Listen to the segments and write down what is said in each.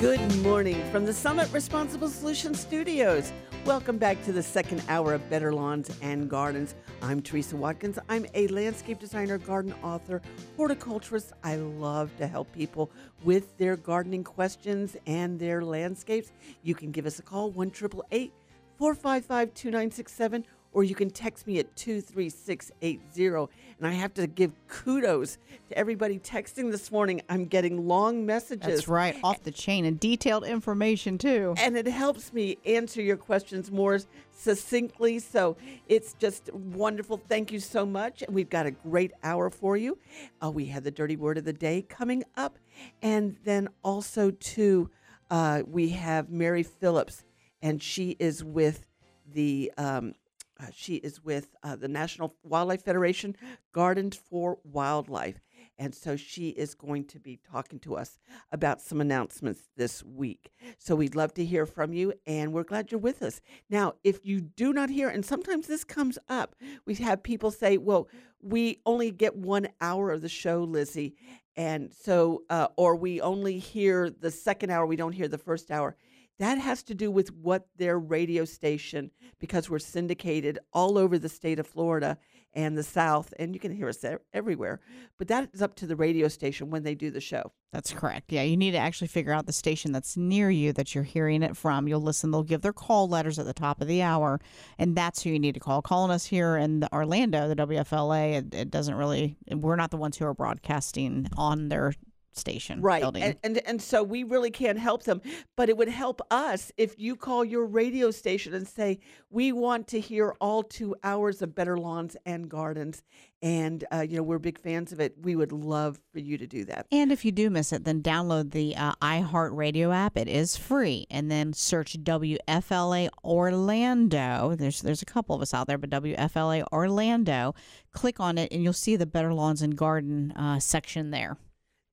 Good morning from the Summit Responsible Solutions Studios. Welcome back to the second hour of Better Lawns and Gardens. I'm Teresa Watkins. I'm a landscape designer, garden author, horticulturist. I love to help people with their gardening questions and their landscapes. You can give us a call, 1 455 2967 or you can text me at 23680. And I have to give kudos to everybody texting this morning. I'm getting long messages. That's right, off the chain and detailed information too. And it helps me answer your questions more succinctly. So it's just wonderful. Thank you so much. And we've got a great hour for you. Uh, we have the dirty word of the day coming up. And then also, too, uh, we have Mary Phillips, and she is with the um, uh, she is with uh, the National Wildlife Federation, Gardens for Wildlife. And so she is going to be talking to us about some announcements this week. So we'd love to hear from you, and we're glad you're with us. Now, if you do not hear, and sometimes this comes up, we have people say, well, we only get one hour of the show, Lizzie. And so, uh, or we only hear the second hour, we don't hear the first hour. That has to do with what their radio station, because we're syndicated all over the state of Florida and the South, and you can hear us everywhere. But that is up to the radio station when they do the show. That's correct. Yeah, you need to actually figure out the station that's near you that you're hearing it from. You'll listen, they'll give their call letters at the top of the hour, and that's who you need to call. Calling us here in Orlando, the WFLA, it, it doesn't really, we're not the ones who are broadcasting on their station right building. And, and and so we really can't help them but it would help us if you call your radio station and say we want to hear all two hours of better lawns and gardens and uh, you know we're big fans of it. We would love for you to do that. And if you do miss it then download the uh, iheartradio app. It is free. And then search wfla orlando. There's there's a couple of us out there but wfla orlando. Click on it and you'll see the better lawns and garden uh, section there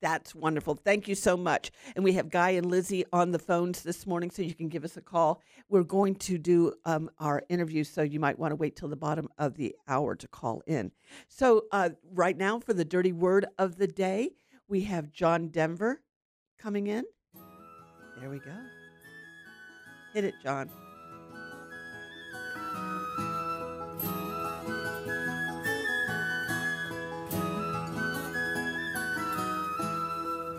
that's wonderful. Thank you so much. And we have Guy and Lizzie on the phones this morning, so you can give us a call. We're going to do um, our interview, so you might want to wait till the bottom of the hour to call in. So, uh, right now, for the dirty word of the day, we have John Denver coming in. There we go. Hit it, John.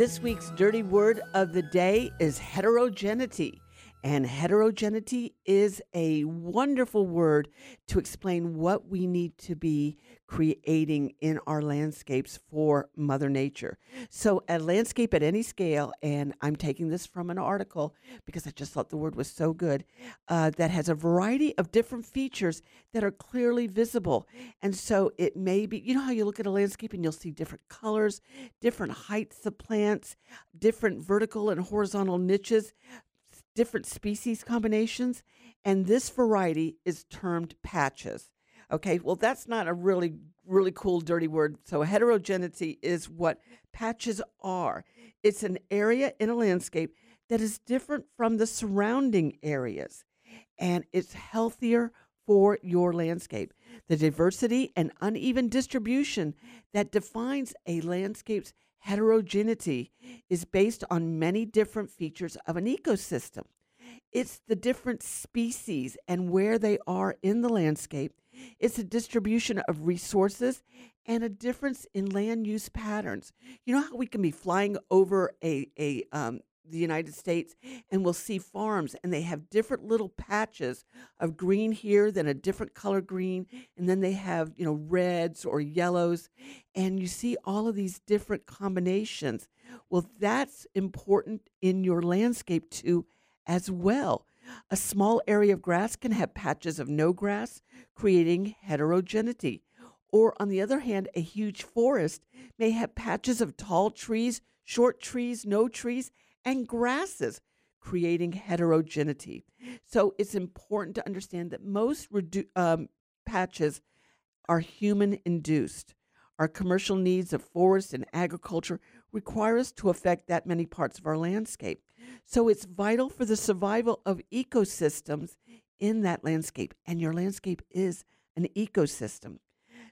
This week's dirty word of the day is heterogeneity. And heterogeneity is a wonderful word to explain what we need to be creating in our landscapes for Mother Nature. So, a landscape at any scale, and I'm taking this from an article because I just thought the word was so good, uh, that has a variety of different features that are clearly visible. And so, it may be, you know how you look at a landscape and you'll see different colors, different heights of plants, different vertical and horizontal niches different species combinations, and this variety is termed patches. Okay, well, that's not a really, really cool, dirty word. So, heterogeneity is what patches are it's an area in a landscape that is different from the surrounding areas, and it's healthier for your landscape. The diversity and uneven distribution that defines a landscape's heterogeneity is based on many different features of an ecosystem. It's the different species and where they are in the landscape. It's a distribution of resources and a difference in land use patterns. You know how we can be flying over a, a um, the United States and we'll see farms and they have different little patches of green here, then a different color green, and then they have, you know, reds or yellows. And you see all of these different combinations. Well, that's important in your landscape too, as well. A small area of grass can have patches of no grass, creating heterogeneity. Or, on the other hand, a huge forest may have patches of tall trees, short trees, no trees, and grasses, creating heterogeneity. So it's important to understand that most redu- um, patches are human induced. Our commercial needs of forest and agriculture require us to affect that many parts of our landscape. So it's vital for the survival of ecosystems in that landscape. And your landscape is an ecosystem.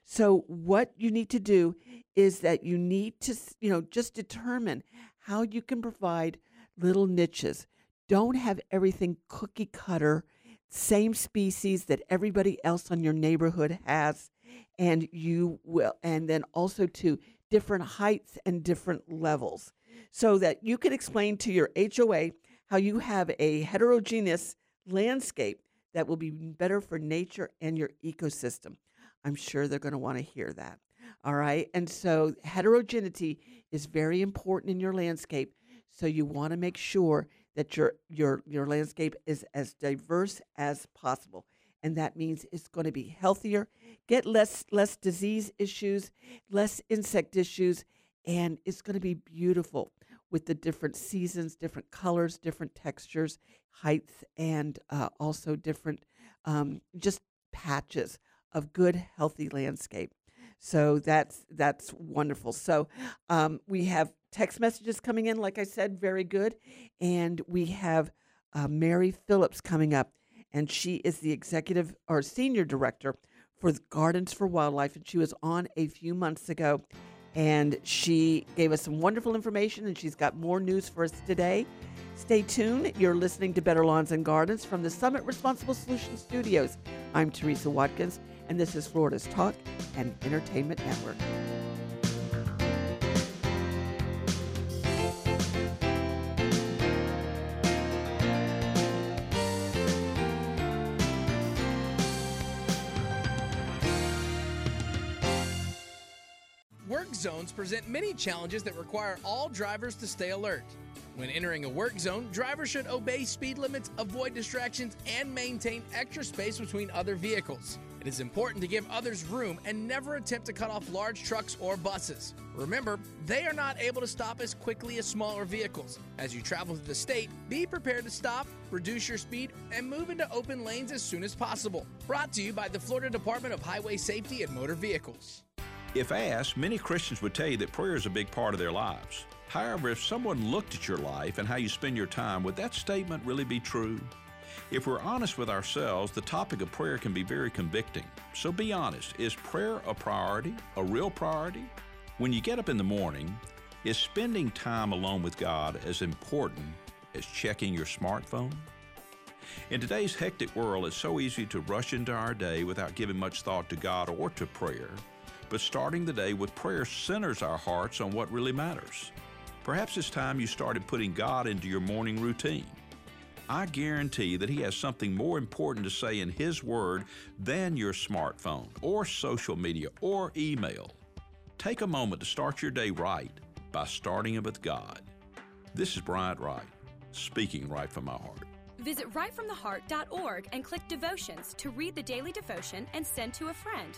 So what you need to do is that you need to, you know, just determine how you can provide little niches. Don't have everything cookie cutter, same species that everybody else on your neighborhood has and you will and then also to different heights and different levels so that you can explain to your HOA how you have a heterogeneous landscape that will be better for nature and your ecosystem. I'm sure they're going to want to hear that. All right. And so heterogeneity is very important in your landscape. So you want to make sure that your your your landscape is as diverse as possible. And that means it's going to be healthier, get less less disease issues, less insect issues, and it's going to be beautiful with the different seasons, different colors, different textures, heights, and uh, also different um, just patches of good, healthy landscape. So that's that's wonderful. So um, we have text messages coming in, like I said, very good, and we have uh, Mary Phillips coming up, and she is the executive or senior director for Gardens for Wildlife, and she was on a few months ago, and she gave us some wonderful information, and she's got more news for us today. Stay tuned. You're listening to Better Lawns and Gardens from the Summit Responsible Solutions Studios. I'm Teresa Watkins, and this is Florida's Talk and Entertainment Network. Work zones present many challenges that require all drivers to stay alert. When entering a work zone, drivers should obey speed limits, avoid distractions, and maintain extra space between other vehicles. It is important to give others room and never attempt to cut off large trucks or buses. Remember, they are not able to stop as quickly as smaller vehicles. As you travel through the state, be prepared to stop, reduce your speed, and move into open lanes as soon as possible. Brought to you by the Florida Department of Highway Safety and Motor Vehicles. If asked, many Christians would tell you that prayer is a big part of their lives. However, if someone looked at your life and how you spend your time, would that statement really be true? If we're honest with ourselves, the topic of prayer can be very convicting. So be honest. Is prayer a priority? A real priority? When you get up in the morning, is spending time alone with God as important as checking your smartphone? In today's hectic world, it's so easy to rush into our day without giving much thought to God or to prayer. But starting the day with prayer centers our hearts on what really matters. Perhaps it's time you started putting God into your morning routine. I guarantee that He has something more important to say in His Word than your smartphone or social media or email. Take a moment to start your day right by starting it with God. This is Bryant Wright, speaking right from my heart. Visit rightfromtheheart.org and click devotions to read the daily devotion and send to a friend.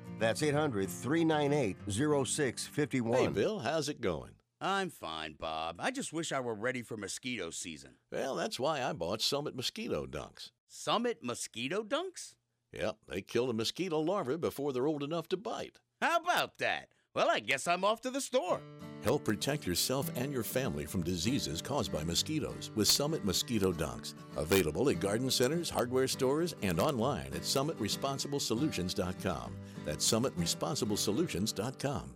That's 800 398 0651. Hey, Bill, how's it going? I'm fine, Bob. I just wish I were ready for mosquito season. Well, that's why I bought Summit Mosquito Dunks. Summit Mosquito Dunks? Yep, they kill the mosquito larvae before they're old enough to bite. How about that? Well, I guess I'm off to the store. Help protect yourself and your family from diseases caused by mosquitoes with Summit Mosquito Dunks. Available at garden centers, hardware stores, and online at summitresponsiblesolutions.com. That's summitresponsiblesolutions.com.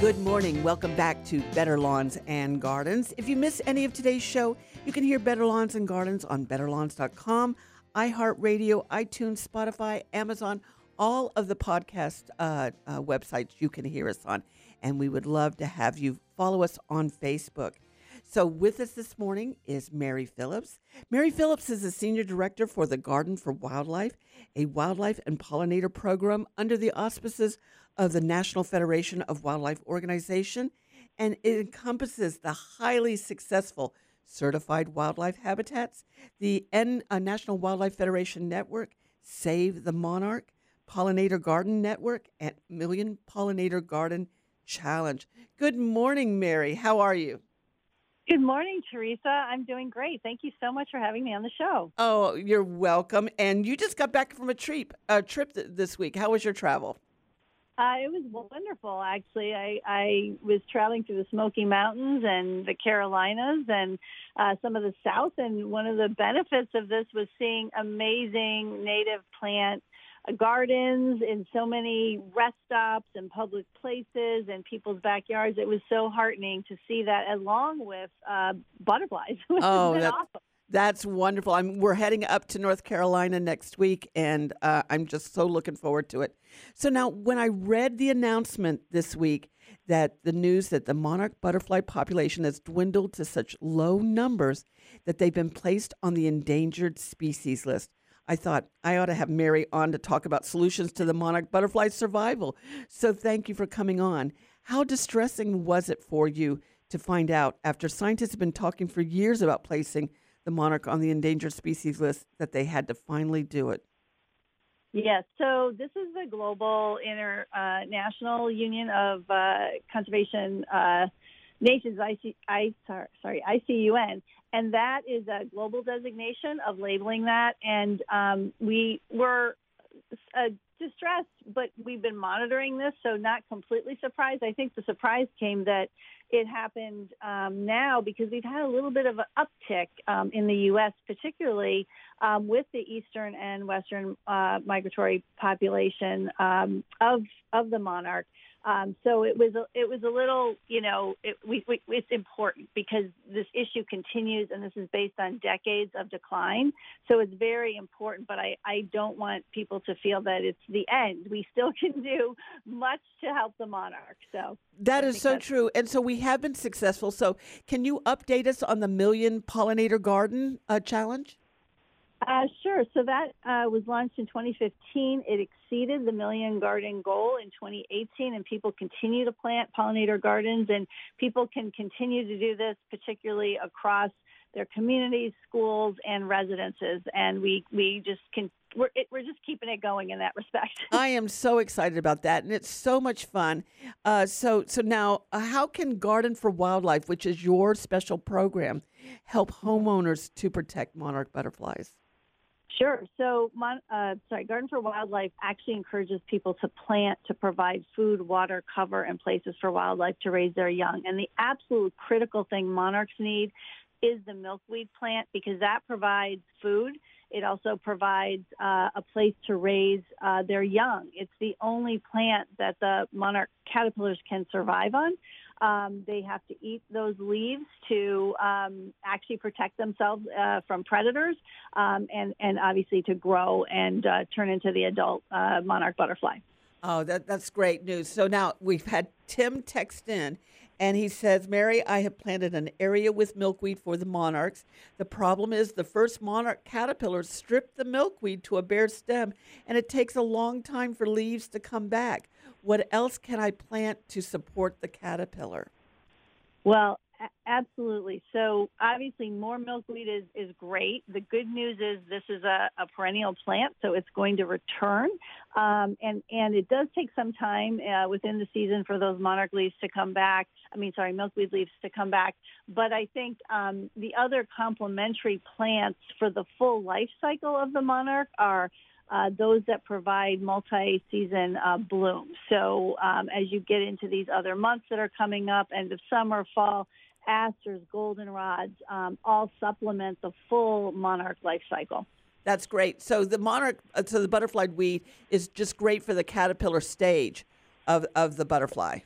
Good morning. Welcome back to Better Lawns and Gardens. If you miss any of today's show, you can hear Better Lawns and Gardens on betterlawns.com, iHeartRadio, iTunes, Spotify, Amazon, all of the podcast uh, uh, websites you can hear us on. And we would love to have you follow us on Facebook. So, with us this morning is Mary Phillips. Mary Phillips is the Senior Director for the Garden for Wildlife, a wildlife and pollinator program under the auspices of the National Federation of Wildlife Organization, and it encompasses the highly successful Certified Wildlife Habitats, the N- uh, National Wildlife Federation Network, Save the Monarch, Pollinator Garden Network, and Million Pollinator Garden Challenge. Good morning, Mary. How are you? Good morning, Teresa. I'm doing great. Thank you so much for having me on the show. Oh, you're welcome. And you just got back from a trip, a trip th- this week. How was your travel? Uh, it was wonderful, actually. I, I was traveling through the Smoky Mountains and the Carolinas and uh, some of the South. And one of the benefits of this was seeing amazing native plant gardens in so many rest stops and public places and people's backyards. It was so heartening to see that along with uh, butterflies. oh, that's awesome. That's wonderful. I'm, we're heading up to North Carolina next week, and uh, I'm just so looking forward to it. So now, when I read the announcement this week that the news that the monarch butterfly population has dwindled to such low numbers that they've been placed on the endangered species list, I thought I ought to have Mary on to talk about solutions to the monarch butterfly survival. So thank you for coming on. How distressing was it for you to find out after scientists have been talking for years about placing the monarch on the endangered species list that they had to finally do it? Yes, so this is the Global International uh, Union of uh, Conservation uh, Nations, IC, I, sorry, ICUN, and that is a global designation of labeling that. And um, we were uh, distressed, but we've been monitoring this, so not completely surprised. I think the surprise came that it happened um, now because we've had a little bit of an uptick um, in the U.S., particularly um, with the eastern and western uh, migratory population um, of of the monarch. Um, so it was a, it was a little, you know, it, we, we, it's important because this issue continues, and this is based on decades of decline. So it's very important. But I, I don't want people to feel that it's the end. We still can do much to help the monarch. So that is so true, and so we have been successful. So can you update us on the Million Pollinator Garden uh, Challenge? Uh, sure. So that uh, was launched in 2015. It exceeded the million garden goal in 2018, and people continue to plant pollinator gardens, and people can continue to do this, particularly across their communities, schools, and residences. And we we just can we're it, we're just keeping it going in that respect. I am so excited about that, and it's so much fun. Uh, so so now, uh, how can Garden for Wildlife, which is your special program, help homeowners to protect monarch butterflies? Sure. So, uh, sorry, Garden for Wildlife actually encourages people to plant to provide food, water, cover, and places for wildlife to raise their young. And the absolute critical thing monarchs need is the milkweed plant because that provides food. It also provides uh, a place to raise uh, their young. It's the only plant that the monarch caterpillars can survive on. Um, they have to eat those leaves to um, actually protect themselves uh, from predators um, and, and obviously to grow and uh, turn into the adult uh, monarch butterfly. Oh, that, that's great news. So now we've had Tim text in, and he says, Mary, I have planted an area with milkweed for the monarchs. The problem is the first monarch caterpillars stripped the milkweed to a bare stem, and it takes a long time for leaves to come back. What else can I plant to support the caterpillar? Well, Absolutely. So obviously, more milkweed is, is great. The good news is this is a, a perennial plant, so it's going to return, um, and and it does take some time uh, within the season for those monarch leaves to come back. I mean, sorry, milkweed leaves to come back. But I think um, the other complementary plants for the full life cycle of the monarch are uh, those that provide multi-season uh, bloom. So um, as you get into these other months that are coming up, end of summer, fall, asters, goldenrods, um, all supplement the full monarch life cycle. That's great. So the monarch, uh, so the butterfly weed is just great for the caterpillar stage of, of the butterfly.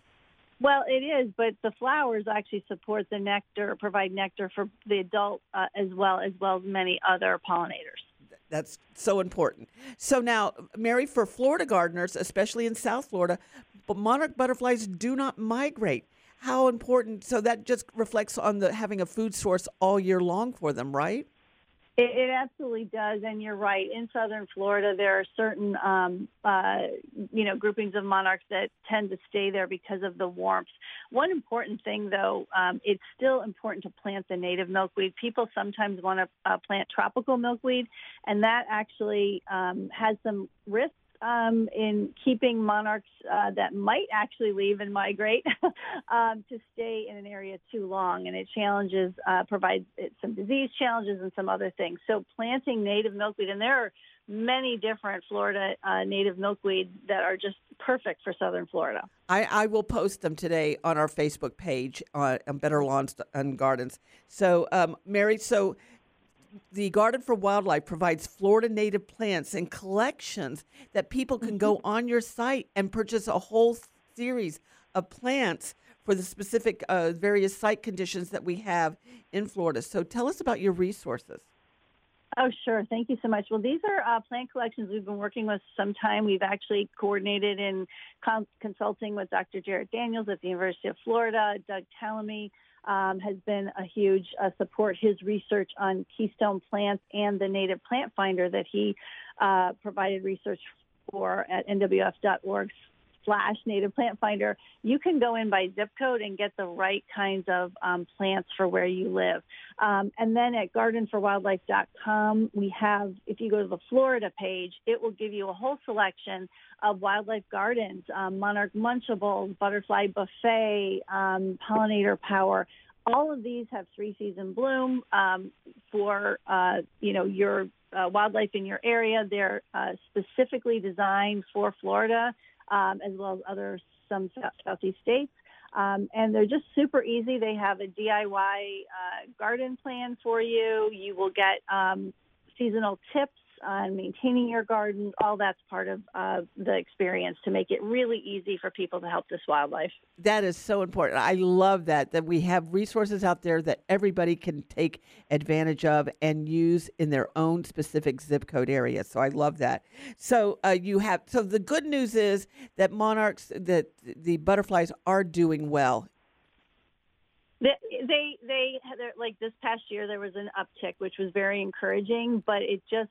Well, it is, but the flowers actually support the nectar, provide nectar for the adult uh, as well as well as many other pollinators. That's so important. So now, Mary, for Florida gardeners, especially in South Florida, but monarch butterflies do not migrate how important so that just reflects on the having a food source all year long for them right it, it absolutely does and you're right. In southern florida there are certain um, uh, you know groupings of monarchs that tend to stay there because of the warmth. One important thing though um, it's still important to plant the native milkweed. People sometimes want to uh, plant tropical milkweed and that actually um, has some risks um, in keeping monarchs uh, that might actually leave and migrate um, to stay in an area too long, and it challenges uh, provides some disease challenges and some other things. So planting native milkweed, and there are many different Florida uh, native milkweed that are just perfect for southern Florida. I, I will post them today on our Facebook page uh, on Better Lawns and Gardens. So, um, Mary, so the Garden for Wildlife provides Florida native plants and collections that people can go mm-hmm. on your site and purchase a whole series of plants for the specific uh, various site conditions that we have in Florida. So tell us about your resources. Oh, sure. Thank you so much. Well, these are uh, plant collections we've been working with some time. We've actually coordinated in con- consulting with Dr. Jaret Daniels at the University of Florida, Doug Tallamy um, has been a huge uh, support. His research on keystone plants and the native plant finder that he uh, provided research for at nwf.org slash native plant finder, you can go in by zip code and get the right kinds of um, plants for where you live. Um, and then at gardenforwildlife.com, we have, if you go to the Florida page, it will give you a whole selection of wildlife gardens, um, monarch munchables, butterfly buffet, um, pollinator power. All of these have three season bloom um, for uh, you know your uh, wildlife in your area. They're uh, specifically designed for Florida um, as well as other some southeast states. Um, and they're just super easy. They have a DIY uh, garden plan for you. You will get um, seasonal tips on maintaining your garden. All that's part of uh, the experience to make it really easy for people to help this wildlife. That is so important. I love that that we have resources out there that everybody can take advantage of and use in their own specific zip code area. So I love that. So uh, you have so the good news is that monarchs that the butterflies are doing well they, they, they, like this past year, there was an uptick, which was very encouraging, but it just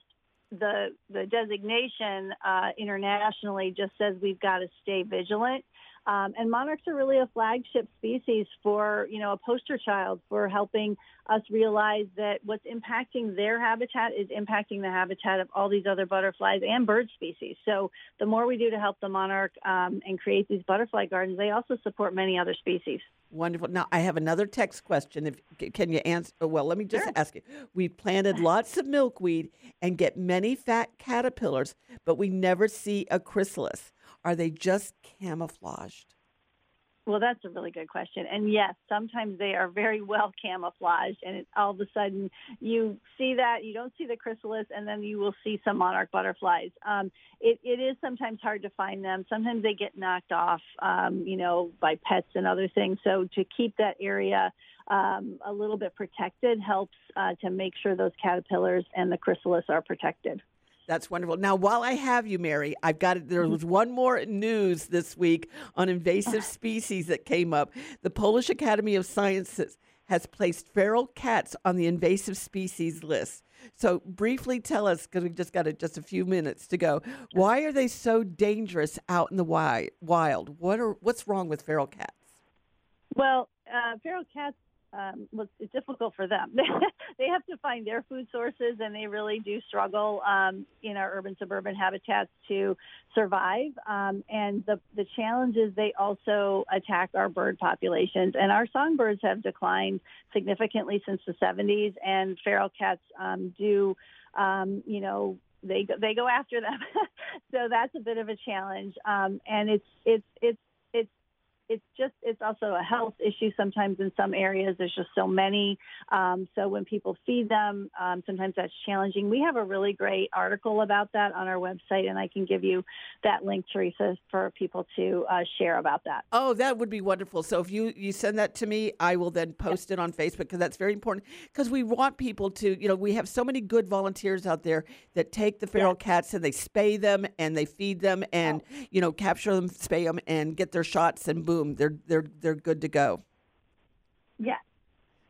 the the designation uh, internationally just says we've got to stay vigilant. Um, and monarchs are really a flagship species for, you know, a poster child for helping us realize that what's impacting their habitat is impacting the habitat of all these other butterflies and bird species. So the more we do to help the monarch um, and create these butterfly gardens, they also support many other species. Wonderful. Now I have another text question. If can you answer? Oh, well, let me just sure. ask you. We planted lots of milkweed and get many fat caterpillars, but we never see a chrysalis. Are they just camouflaged? Well, that's a really good question. And yes, sometimes they are very well camouflaged, and it, all of a sudden you see that you don't see the chrysalis, and then you will see some monarch butterflies. Um, it, it is sometimes hard to find them. Sometimes they get knocked off, um, you know, by pets and other things. So to keep that area um, a little bit protected helps uh, to make sure those caterpillars and the chrysalis are protected. That's wonderful. Now, while I have you, Mary, I've got it. There was one more news this week on invasive species that came up. The Polish Academy of Sciences has placed feral cats on the invasive species list. So, briefly tell us, because we've just got a, just a few minutes to go. Why are they so dangerous out in the wild? What are what's wrong with feral cats? Well, uh, feral cats um, well, it's difficult for them. they have to find their food sources, and they really do struggle um, in our urban suburban habitats to survive. Um, and the the challenge is they also attack our bird populations, and our songbirds have declined significantly since the 70s. And feral cats um, do, um, you know, they they go after them. so that's a bit of a challenge. Um, and it's it's it's it's just it's also a health issue sometimes in some areas there's just so many um, so when people feed them um, sometimes that's challenging we have a really great article about that on our website and i can give you that link teresa for people to uh, share about that oh that would be wonderful so if you you send that to me i will then post yeah. it on facebook because that's very important because we want people to you know we have so many good volunteers out there that take the feral yeah. cats and they spay them and they feed them and oh. you know capture them spay them and get their shots and boom boom, they're they're they're good to go. Yeah.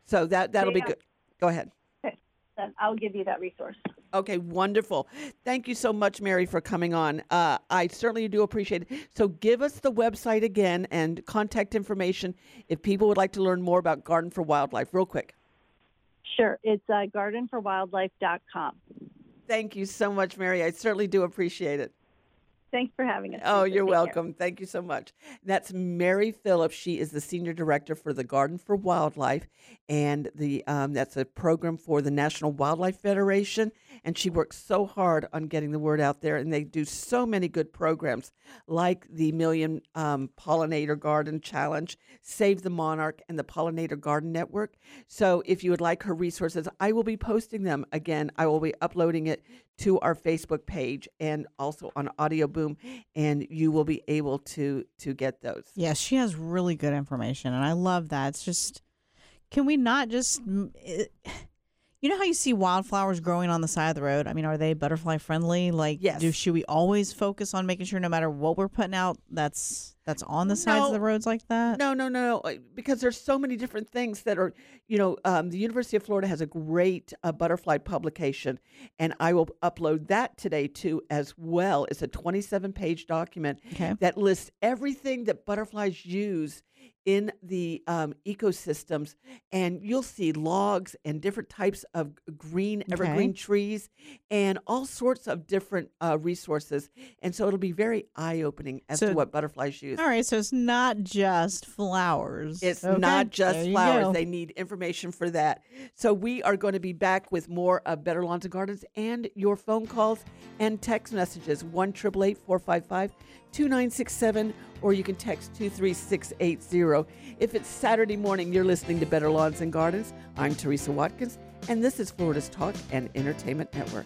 So that that'll be good. Go ahead. Okay. Then I'll give you that resource. Okay, wonderful. Thank you so much, Mary, for coming on. Uh, I certainly do appreciate it. So, give us the website again and contact information if people would like to learn more about Garden for Wildlife, real quick. Sure. It's uh, gardenforwildlife.com. Thank you so much, Mary. I certainly do appreciate it. Thanks for having us. Oh, you're welcome. Care. Thank you so much. That's Mary Phillips. She is the senior director for the Garden for Wildlife, and the um, that's a program for the National Wildlife Federation. And she works so hard on getting the word out there, and they do so many good programs like the Million um, Pollinator Garden Challenge, Save the Monarch, and the Pollinator Garden Network. So, if you would like her resources, I will be posting them again. I will be uploading it to our Facebook page and also on Audio Boom, and you will be able to to get those. Yes, she has really good information, and I love that. It's just, can we not just? It, eh, you know how you see wildflowers growing on the side of the road? I mean, are they butterfly friendly? Like, yes. do should we always focus on making sure no matter what we're putting out, that's that's on the sides no, of the roads like that? No, no, no, because there's so many different things that are, you know, um, the University of Florida has a great uh, butterfly publication, and I will upload that today too as well. It's a 27 page document okay. that lists everything that butterflies use in the um, ecosystems, and you'll see logs and different types of green evergreen okay. trees and all sorts of different uh, resources. And so it'll be very eye opening as so, to what butterflies use. All right, so it's not just flowers. It's okay. not just flowers. They need information for that. So we are going to be back with more of Better Lawns and Gardens and your phone calls and text messages 1 455 2967 or you can text 23680. If it's Saturday morning, you're listening to Better Lawns and Gardens. I'm Teresa Watkins, and this is Florida's Talk and Entertainment Network.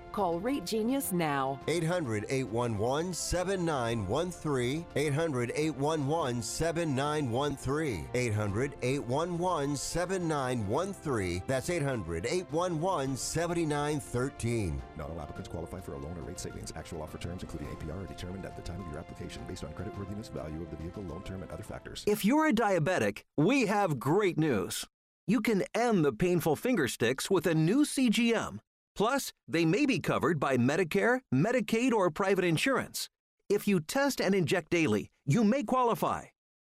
Call Rate Genius now. 800 811 7913. 800 811 7913. 800 811 7913. That's 800 811 7913. Not all applicants qualify for a loan or rate savings. Actual offer terms, including APR, are determined at the time of your application based on creditworthiness, value of the vehicle, loan term, and other factors. If you're a diabetic, we have great news. You can end the painful finger sticks with a new CGM. Plus, they may be covered by Medicare, Medicaid, or private insurance. If you test and inject daily, you may qualify.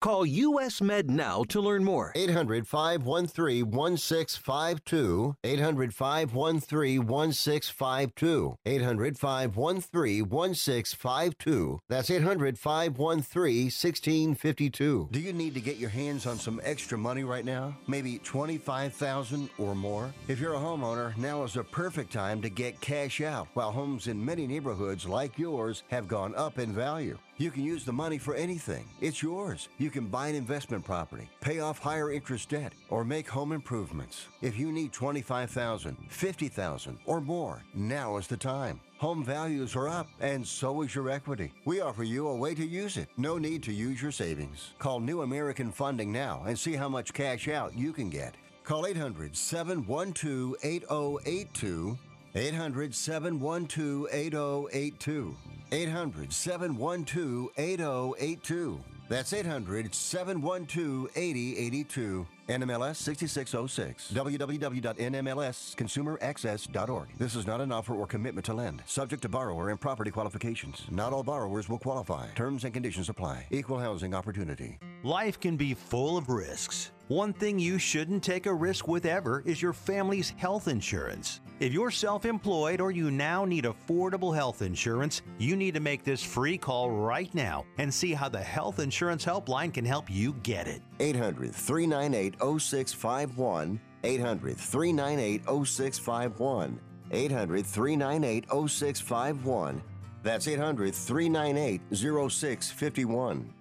Call US Med now to learn more. 800 513 1652. 800 513 1652. 800 513 1652. That's 800 513 1652. Do you need to get your hands on some extra money right now? Maybe 25000 or more? If you're a homeowner, now is a perfect time to get cash out while homes in many neighborhoods like yours have gone up in value. You can use the money for anything. It's yours. You can buy an investment property, pay off higher interest debt, or make home improvements. If you need 25,000, 50,000 or more, now is the time. Home values are up and so is your equity. We offer you a way to use it. No need to use your savings. Call New American Funding now and see how much cash out you can get. Call 800 712 8082 800 712 8082. 800 712 8082. That's 800 712 8082. NMLS 6606. www.nmlsconsumeraccess.org. This is not an offer or commitment to lend. Subject to borrower and property qualifications. Not all borrowers will qualify. Terms and conditions apply. Equal housing opportunity. Life can be full of risks. One thing you shouldn't take a risk with ever is your family's health insurance. If you're self employed or you now need affordable health insurance, you need to make this free call right now and see how the Health Insurance Helpline can help you get it. 800 398 0651. 800 398 0651. 800 398 0651. That's 800 398 0651.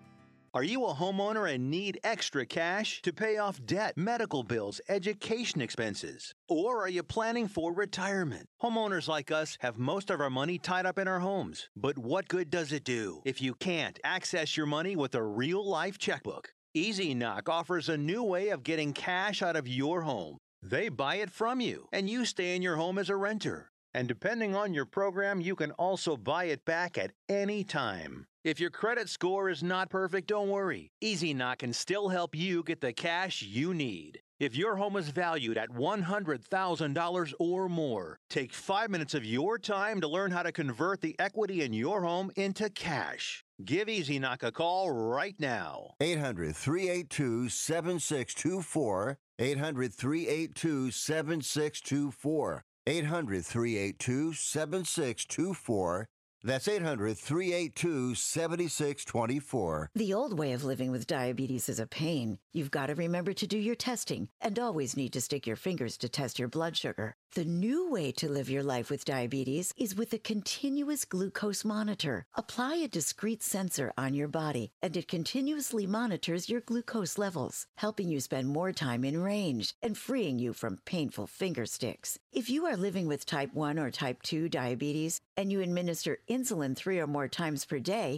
Are you a homeowner and need extra cash to pay off debt, medical bills, education expenses? Or are you planning for retirement? Homeowners like us have most of our money tied up in our homes. But what good does it do if you can't access your money with a real life checkbook? Easy Knock offers a new way of getting cash out of your home. They buy it from you, and you stay in your home as a renter. And depending on your program, you can also buy it back at any time. If your credit score is not perfect, don't worry. Easy Knock can still help you get the cash you need. If your home is valued at $100,000 or more, take five minutes of your time to learn how to convert the equity in your home into cash. Give Easy Knock a call right now. 800 382 7624. 800 382 7624. 800 382 7624. That's 800 382 7624. The old way of living with diabetes is a pain. You've got to remember to do your testing and always need to stick your fingers to test your blood sugar. The new way to live your life with diabetes is with a continuous glucose monitor. Apply a discrete sensor on your body, and it continuously monitors your glucose levels, helping you spend more time in range and freeing you from painful finger sticks. If you are living with type 1 or type 2 diabetes and you administer insulin three or more times per day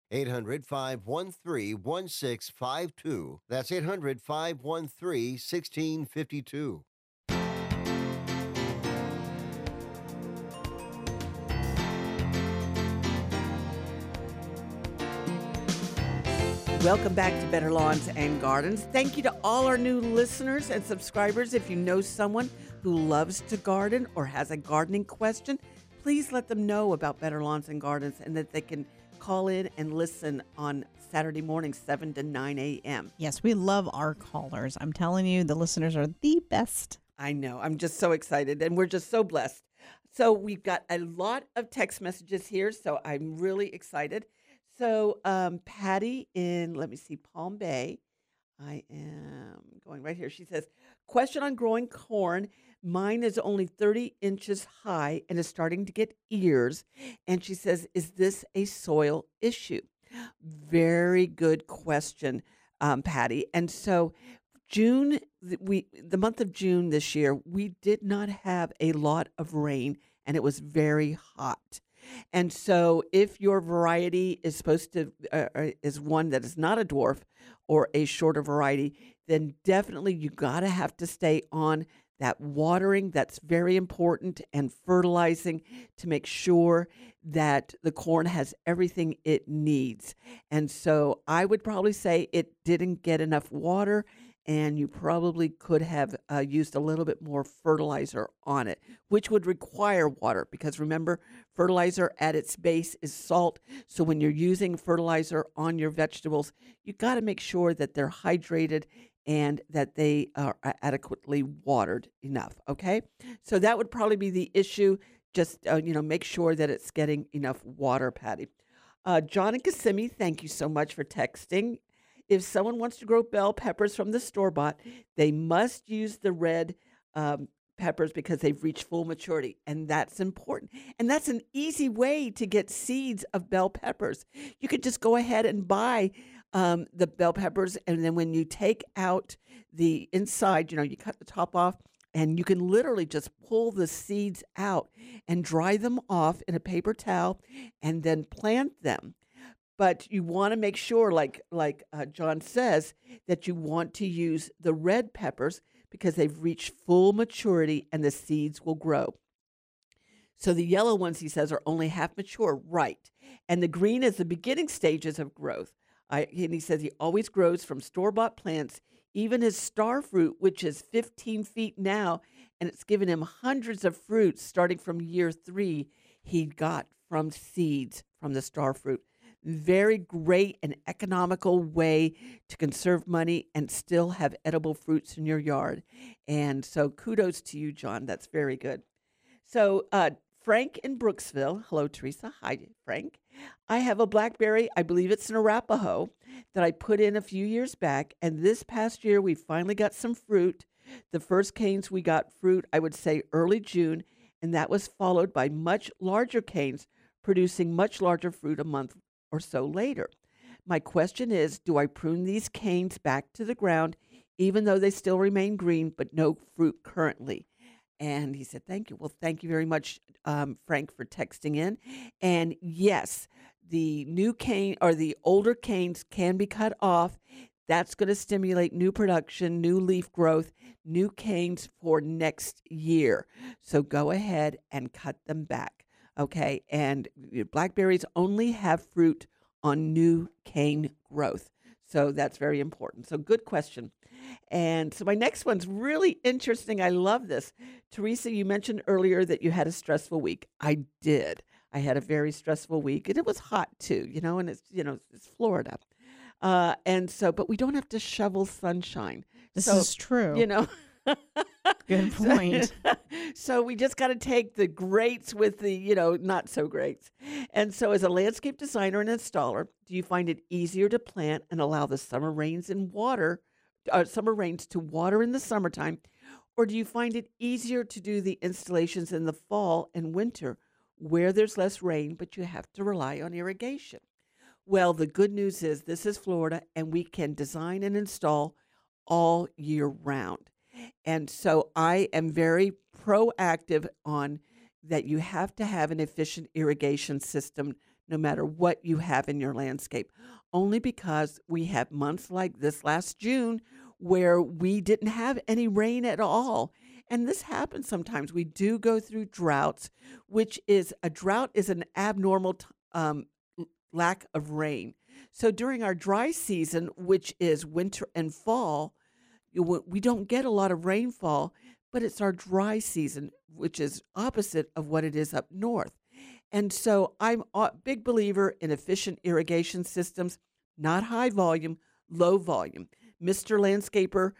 800 513 1652. That's 800 513 1652. Welcome back to Better Lawns and Gardens. Thank you to all our new listeners and subscribers. If you know someone who loves to garden or has a gardening question, please let them know about Better Lawns and Gardens and that they can call in and listen on Saturday morning, 7 to 9 a.m. Yes, we love our callers. I'm telling you, the listeners are the best. I know. I'm just so excited and we're just so blessed. So we've got a lot of text messages here, so I'm really excited. so um, Patty in let me see Palm Bay. I am going right here. She says, "Question on growing corn. Mine is only 30 inches high and is starting to get ears." And she says, "Is this a soil issue?" Very good question, um, Patty. And so June, we the month of June this year, we did not have a lot of rain, and it was very hot. And so, if your variety is supposed to uh, uh, is one that is not a dwarf or a shorter variety, then definitely you gotta have to stay on that watering that's very important and fertilizing to make sure that the corn has everything it needs. And so I would probably say it didn't get enough water and you probably could have uh, used a little bit more fertilizer on it, which would require water because remember, fertilizer at its base is salt. So when you're using fertilizer on your vegetables, you've got to make sure that they're hydrated and that they are adequately watered enough. Okay, so that would probably be the issue. Just uh, you know, make sure that it's getting enough water, Patty. Uh, John and Kissimmee, thank you so much for texting if someone wants to grow bell peppers from the store bought, they must use the red um, peppers because they've reached full maturity. And that's important. And that's an easy way to get seeds of bell peppers. You could just go ahead and buy um, the bell peppers. And then when you take out the inside, you know, you cut the top off. And you can literally just pull the seeds out and dry them off in a paper towel and then plant them but you want to make sure like like uh, John says that you want to use the red peppers because they've reached full maturity and the seeds will grow. So the yellow ones he says are only half mature, right? And the green is the beginning stages of growth. I, and he says he always grows from store-bought plants, even his star fruit, which is 15 feet now, and it's given him hundreds of fruits starting from year three. He got from seeds from the star fruit very great and economical way to conserve money and still have edible fruits in your yard. And so kudos to you, John. That's very good. So, uh, Frank in Brooksville. Hello, Teresa. Hi, Frank. I have a blackberry, I believe it's an Arapaho, that I put in a few years back. And this past year, we finally got some fruit. The first canes we got fruit, I would say early June, and that was followed by much larger canes producing much larger fruit a month or so later. My question is Do I prune these canes back to the ground, even though they still remain green, but no fruit currently? And he said, Thank you. Well, thank you very much, um, Frank, for texting in. And yes, the new cane or the older canes can be cut off. That's going to stimulate new production, new leaf growth, new canes for next year. So go ahead and cut them back. Okay. And blackberries only have fruit on new cane growth. So that's very important. So, good question. And so, my next one's really interesting. I love this. Teresa, you mentioned earlier that you had a stressful week. I did. I had a very stressful week, and it was hot too, you know, and it's, you know, it's Florida. Uh, and so, but we don't have to shovel sunshine. This so, is true. You know, Good point. so we just got to take the greats with the, you know, not so greats. And so, as a landscape designer and installer, do you find it easier to plant and allow the summer rains and water, uh, summer rains to water in the summertime, or do you find it easier to do the installations in the fall and winter where there's less rain, but you have to rely on irrigation? Well, the good news is this is Florida, and we can design and install all year round. And so I am very proactive on that you have to have an efficient irrigation system no matter what you have in your landscape. Only because we have months like this last June where we didn't have any rain at all. And this happens sometimes. We do go through droughts, which is a drought is an abnormal um, lack of rain. So during our dry season, which is winter and fall, we don't get a lot of rainfall, but it's our dry season, which is opposite of what it is up north. And so I'm a big believer in efficient irrigation systems, not high volume, low volume. Mr. Landscaper,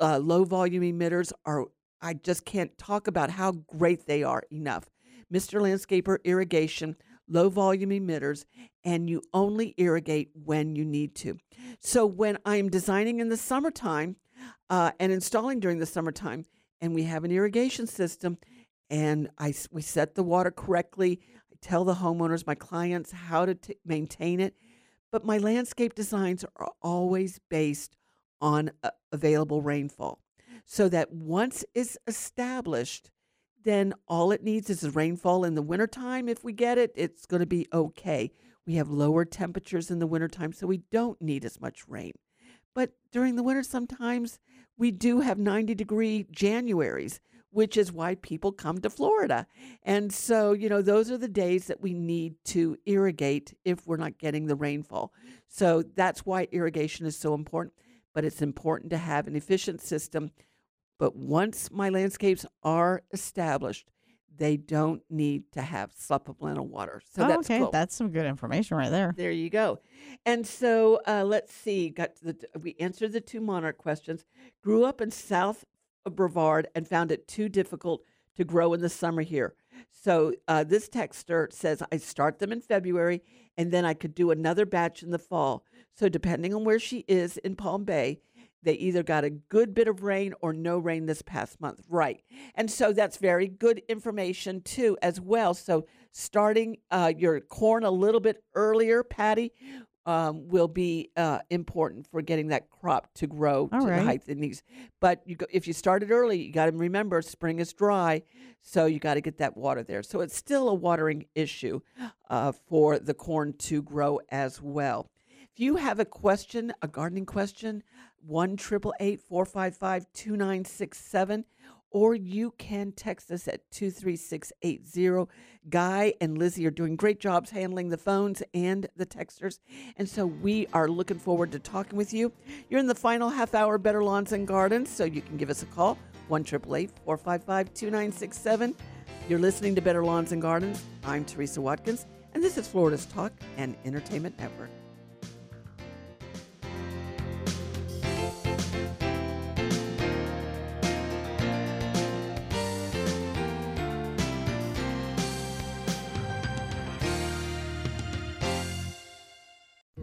uh, low volume emitters are, I just can't talk about how great they are enough. Mr. Landscaper irrigation, low volume emitters, and you only irrigate when you need to. So when I'm designing in the summertime uh, and installing during the summertime, and we have an irrigation system, and I we set the water correctly. I tell the homeowners, my clients, how to t- maintain it. But my landscape designs are always based on uh, available rainfall, so that once it's established, then all it needs is rainfall in the wintertime. If we get it, it's going to be okay. We have lower temperatures in the wintertime, so we don't need as much rain. But during the winter, sometimes we do have 90 degree Januaries, which is why people come to Florida. And so, you know, those are the days that we need to irrigate if we're not getting the rainfall. So that's why irrigation is so important. But it's important to have an efficient system. But once my landscapes are established, they don't need to have supplemental water. So oh, that's okay, cool. that's some good information right there. There you go. And so uh, let's see. Got to the we answered the two monarch questions. Grew up in South Brevard and found it too difficult to grow in the summer here. So uh, this texter says I start them in February and then I could do another batch in the fall. So depending on where she is in Palm Bay, they either got a good bit of rain or no rain this past month. Right. And so that's very good information, too, as well. So starting uh, your corn a little bit earlier, Patty, um, will be uh, important for getting that crop to grow All to right. the height it needs. But you go, if you started early, you got to remember spring is dry, so you got to get that water there. So it's still a watering issue uh, for the corn to grow as well. If you have a question, a gardening question, one triple eight four five five two nine six seven, or you can text us at two three six eight zero. Guy and Lizzie are doing great jobs handling the phones and the texters, and so we are looking forward to talking with you. You're in the final half hour, Better Lawns and Gardens, so you can give us a call one triple eight four five five two nine six seven. You're listening to Better Lawns and Gardens. I'm Teresa Watkins, and this is Florida's Talk and Entertainment Network.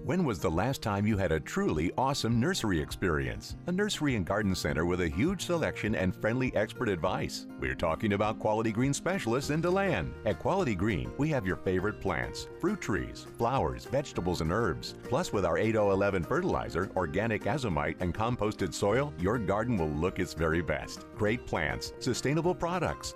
When was the last time you had a truly awesome nursery experience? A nursery and garden center with a huge selection and friendly expert advice. We're talking about Quality Green specialists in DeLand. At Quality Green, we have your favorite plants, fruit trees, flowers, vegetables, and herbs. Plus, with our 8011 fertilizer, organic azomite, and composted soil, your garden will look its very best. Great plants, sustainable products,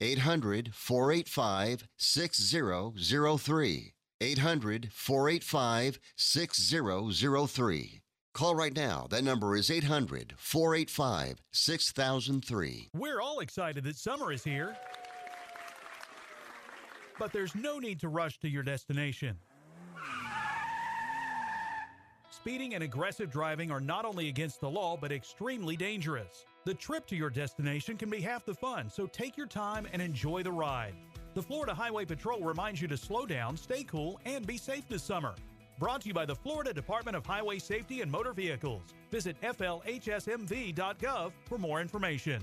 800 485 6003. 800 485 6003. Call right now. That number is 800 485 6003. We're all excited that summer is here. But there's no need to rush to your destination. Speeding and aggressive driving are not only against the law, but extremely dangerous. The trip to your destination can be half the fun, so take your time and enjoy the ride. The Florida Highway Patrol reminds you to slow down, stay cool, and be safe this summer. Brought to you by the Florida Department of Highway Safety and Motor Vehicles. Visit flhsmv.gov for more information.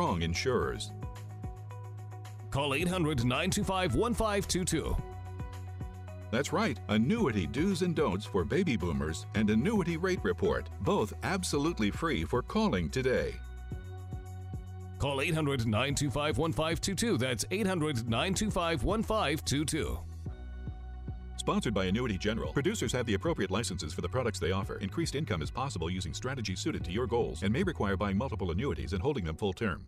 insurers. Call 800 925 1522. That's right, annuity do's and don'ts for baby boomers and annuity rate report, both absolutely free for calling today. Call 800 925 1522. That's 800 925 1522. Sponsored by Annuity General. Producers have the appropriate licenses for the products they offer. Increased income is possible using strategies suited to your goals and may require buying multiple annuities and holding them full term.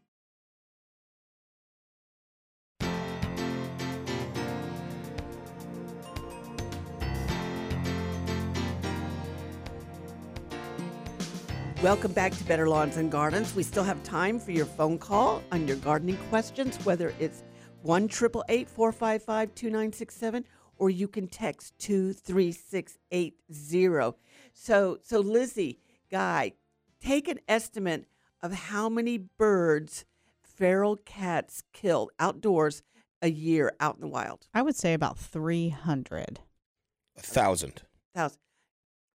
Welcome back to Better Lawns and Gardens. We still have time for your phone call on your gardening questions, whether it's 1 455 2967 or you can text 23680. So, so Lizzie, Guy, take an estimate of how many birds feral cats kill outdoors a year out in the wild. I would say about 300. A thousand. Thousand.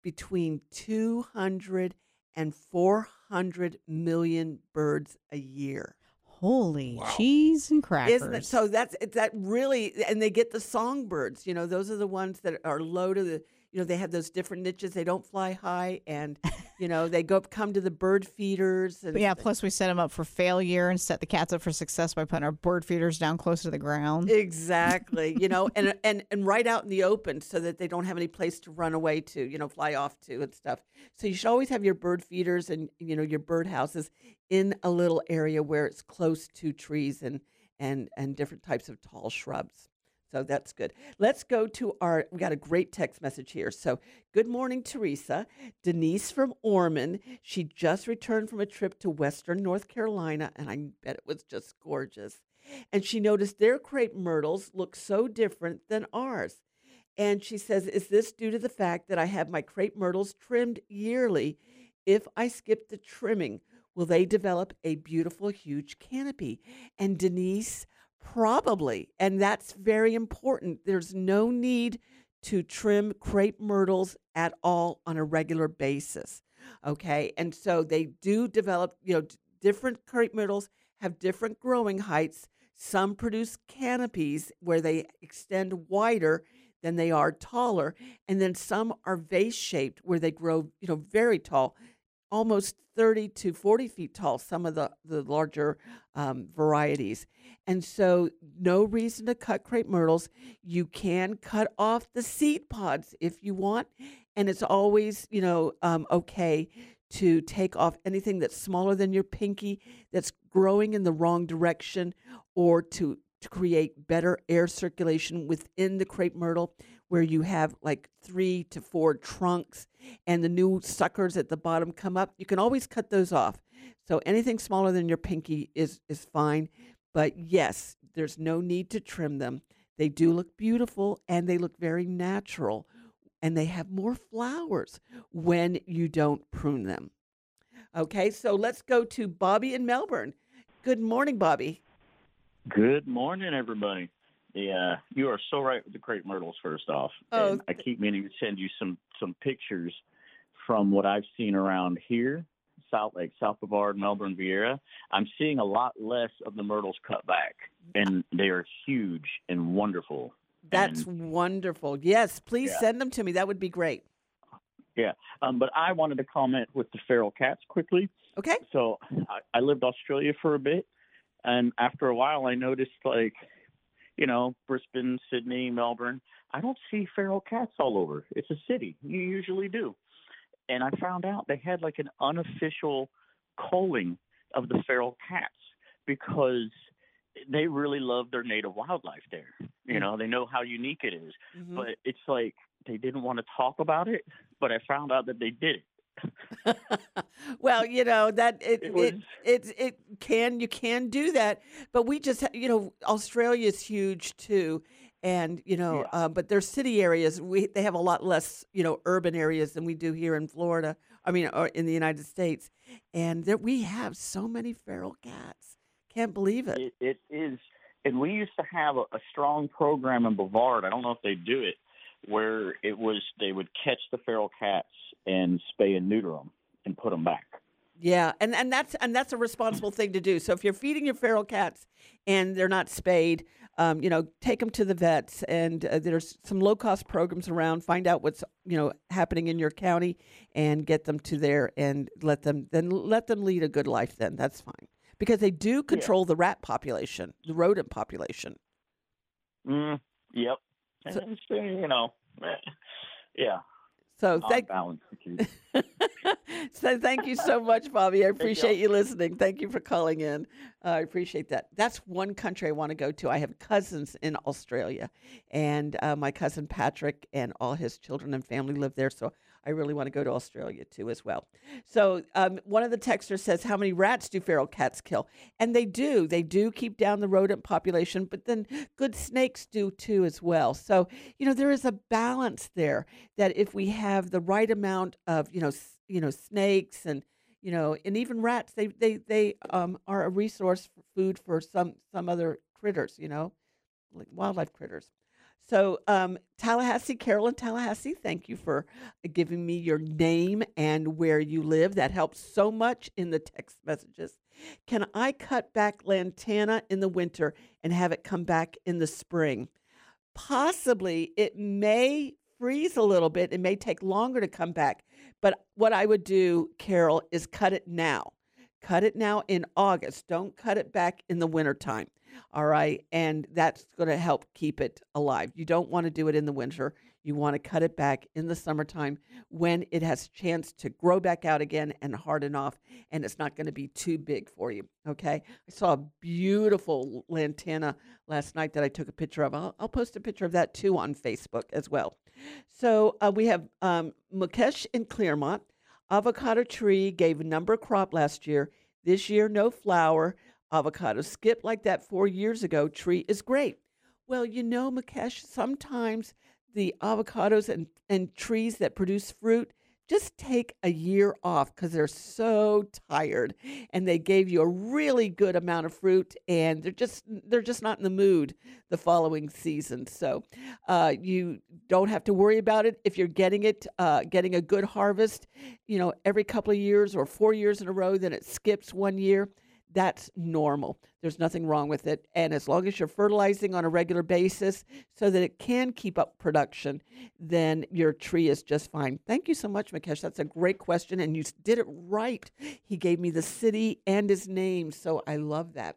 Between 200 and 400 million birds a year. Holy cheese and crackers. Isn't it? So that's that really, and they get the songbirds. You know, those are the ones that are low to the. You know, they have those different niches. They don't fly high, and you know they go come to the bird feeders. And yeah, plus we set them up for failure and set the cats up for success by putting our bird feeders down close to the ground. Exactly. You know, and and and right out in the open so that they don't have any place to run away to, you know, fly off to and stuff. So you should always have your bird feeders and you know your bird houses in a little area where it's close to trees and and and different types of tall shrubs. So that's good. Let's go to our. We got a great text message here. So, good morning, Teresa. Denise from Ormond. She just returned from a trip to Western North Carolina, and I bet it was just gorgeous. And she noticed their crepe myrtles look so different than ours. And she says, Is this due to the fact that I have my crepe myrtles trimmed yearly? If I skip the trimming, will they develop a beautiful, huge canopy? And Denise, probably. And that's very important. There's no need to trim crepe myrtles at all on a regular basis. Okay. And so they do develop, you know, d- different crepe myrtles have different growing heights. Some produce canopies where they extend wider than they are taller. And then some are vase shaped where they grow, you know, very tall, almost 30 to 40 feet tall, some of the, the larger um, varieties. And so, no reason to cut crepe myrtles. You can cut off the seed pods if you want. And it's always, you know, um, okay to take off anything that's smaller than your pinky that's growing in the wrong direction or to, to create better air circulation within the crepe myrtle where you have like three to four trunks and the new suckers at the bottom come up. You can always cut those off. So anything smaller than your pinky is is fine. But yes, there's no need to trim them. They do look beautiful and they look very natural and they have more flowers when you don't prune them. Okay, so let's go to Bobby in Melbourne. Good morning, Bobby. Good morning, everybody. Yeah, you are so right with the crepe myrtles. First off, Oh, And I keep meaning to send you some some pictures from what I've seen around here, South Lake, South Brevard, Melbourne, Viera. I'm seeing a lot less of the myrtles cut back, and they are huge and wonderful. That's wonderful. Yes, please Yeah. send them to me. That would be great. Yeah, um, but I wanted to comment with the feral cats quickly. Okay. So I, I lived Australia for a bit, and after a while, I noticed like, you know, Brisbane, Sydney, Melbourne. I don't see feral cats all over. It's a city. You usually do, and I found out they had like an unofficial culling of the feral cats because they really love their native wildlife there. You know, they know how unique it is, Mhm. but it's like they didn't want to talk about it. But I found out that they did it. Well, you know that it It it, was- it it can you can do that, but we just you know Australia is huge too, and you know uh, but their city areas we they have a lot less you know urban areas than we do here in Florida. I mean, or in the United States, and there we have so many feral cats. Can't believe it. It, it is, and we used to have a, a strong program in Brevard. I don't know if they do it, where it was they would catch the feral cats and spay and neuter them and put them back. Yeah, and and that's and that's a responsible thing to do. So if you're feeding your feral cats and they're not spayed, um, you know, take them to the vets. And uh, there's some low cost programs around. Find out what's you know happening in your county and get them to there and let them then let them lead a good life. Then that's fine because they do control the rat population, the rodent population. Mm, yep. And it's, uh, you know, yeah. So thank balance. so thank you so much, Bobby. I you. appreciate you listening. Thank you for calling in. Uh, I appreciate that. That's one country I want to go to. I have cousins in Australia, and uh, my cousin Patrick and all his children and family live there. So I really want to go to Australia too as well. So um, one of the texters says, "How many rats do feral cats kill?" And they do. They do keep down the rodent population, but then good snakes do too as well. So you know there is a balance there. That if we have the right amount of you know you know snakes and you know and even rats, they they they um, are a resource for food for some some other critters. You know, like wildlife critters. So, um, Tallahassee, Carolyn Tallahassee, thank you for giving me your name and where you live. That helps so much in the text messages. Can I cut back lantana in the winter and have it come back in the spring? Possibly. It may freeze a little bit. It may take longer to come back. But what I would do, Carol, is cut it now. Cut it now in August. Don't cut it back in the wintertime. All right. And that's going to help keep it alive. You don't want to do it in the winter. You want to cut it back in the summertime when it has a chance to grow back out again and harden off, and it's not going to be too big for you. Okay. I saw a beautiful lantana last night that I took a picture of. I'll, I'll post a picture of that too on Facebook as well. So uh, we have um, Mukesh in Clermont. Avocado tree gave a number crop last year. This year, no flower. Avocado skipped like that four years ago. Tree is great. Well, you know, Mukesh, sometimes the avocados and, and trees that produce fruit just take a year off because they're so tired and they gave you a really good amount of fruit and they're just they're just not in the mood the following season so uh, you don't have to worry about it if you're getting it uh, getting a good harvest you know every couple of years or four years in a row then it skips one year that's normal. There's nothing wrong with it. And as long as you're fertilizing on a regular basis so that it can keep up production, then your tree is just fine. Thank you so much, Mukesh. That's a great question. And you did it right. He gave me the city and his name. So I love that.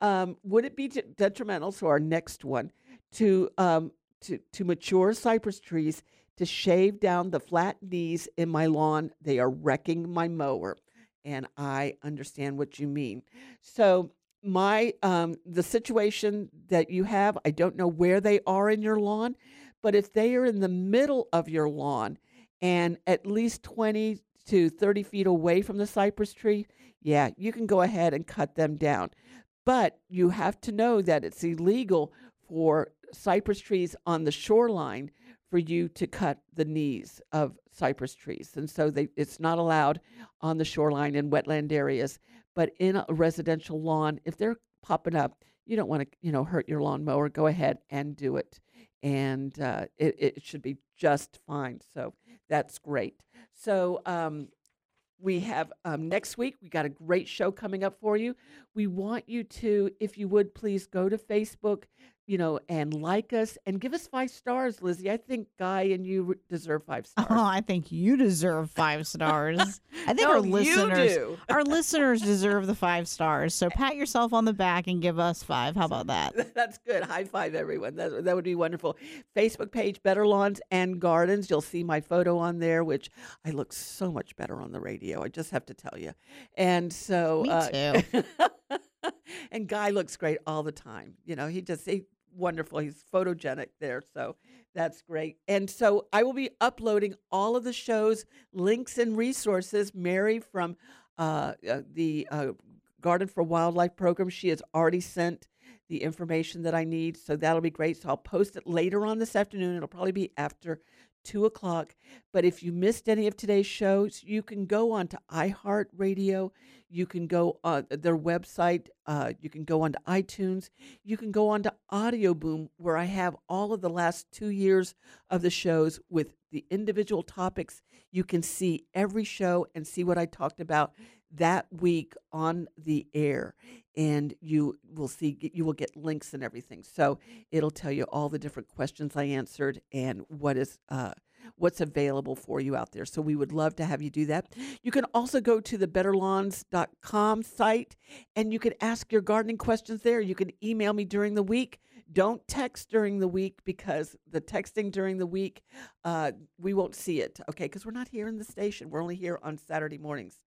Um, would it be de- detrimental? So our next one to um, to to mature cypress trees to shave down the flat knees in my lawn. They are wrecking my mower and I understand what you mean. So my um, the situation that you have, I don't know where they are in your lawn, but if they are in the middle of your lawn and at least twenty to thirty feet away from the cypress tree, yeah, you can go ahead and cut them down. But you have to know that it's illegal for cypress trees on the shoreline for you to cut the knees of cypress trees. And so they, it's not allowed on the shoreline in wetland areas, but in a residential lawn, if they're popping up, you don't want to, you know, hurt your lawnmower. Go ahead and do it, and uh, it, it should be just fine. So that's great. So um, we have um, next week. We got a great show coming up for you. We want you to, if you would, please go to Facebook, you know, and like us and give us five stars, Lizzie. I think Guy and you deserve five stars. Oh, I think you deserve five stars. I think No, our listeners do. our listeners deserve the five stars. So pat yourself on the back and give us five. How about that? That's good. High five, everyone. That, that would be wonderful. Facebook page, Better Lawns and Gardens. You'll see my photo on there, which I look so much better on the radio. I just have to tell you. And so, Me uh, too. and Guy looks great all the time. You know, he just he wonderful. He's photogenic there, so that's great. And so I will be uploading all of the shows, links, and resources. Mary from uh, uh, the uh, Garden for Wildlife program, she has already sent the information that I need, so that'll be great. So I'll post it later on this afternoon. It'll probably be after two o'clock. But if you missed any of today's shows, you can go on to iHeartRadio. You can go on their website. Uh, you can go on to iTunes. You can go on to Audioboom, where I have all of the last two years of the shows with the individual topics. You can see every show and see what I talked about that week on the air and you will see you will get links and everything. So it'll tell you all the different questions i answered and what is uh, what's available for you out there. So we would love to have you do that. You can also go to the betterlawns.com site and you can ask your gardening questions there. You can email me during the week. Don't text during the week because the texting during the week uh, we won't see it okay? Because we're not here in the station. We're only here on saturday mornings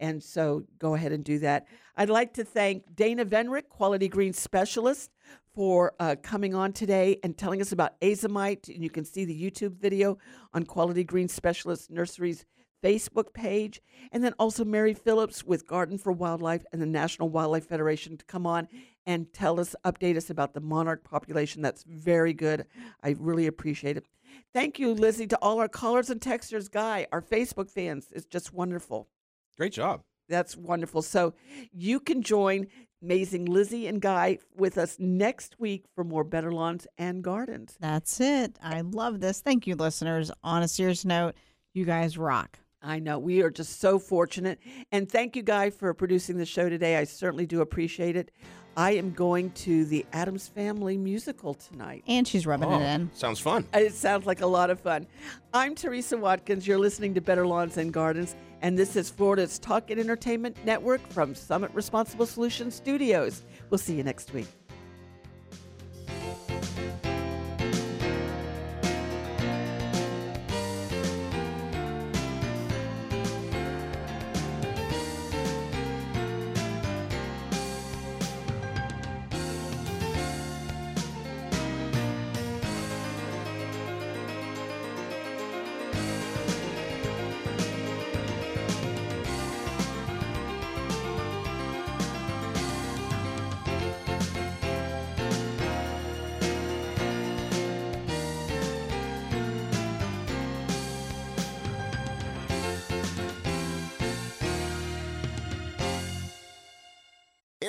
and so go ahead and do that. I'd like to thank Dana Venrick, Quality Green Specialist, for uh, coming on today and telling us about azomite. And you can see the YouTube video on Quality Green Specialist Nursery's Facebook page. And then also Mary Phillips with Garden for Wildlife and the National Wildlife Federation to come on and tell us, update us about the monarch population. That's very good. I really appreciate it. Thank you, Lizzie, to all our callers and texters. Guy, our Facebook fans. It's just wonderful. Great job. That's wonderful. So you can join amazing Lizzie and Guy with us next week for more Better Lawns and Gardens. That's it. I love this. Thank you, listeners. On a serious note, you guys rock. I know. We are just so fortunate. And thank you, Guy, for producing the show today. I certainly do appreciate it. I am going to the Addams Family musical tonight. And she's rubbing Oh, it in. Sounds fun. Uh, it sounds like a lot of fun. I'm Teresa Watkins. You're listening to Better Lawns and Gardens, and this is Florida's Talk and Entertainment Network from Summit Responsible Solutions Studios. We'll see you next week.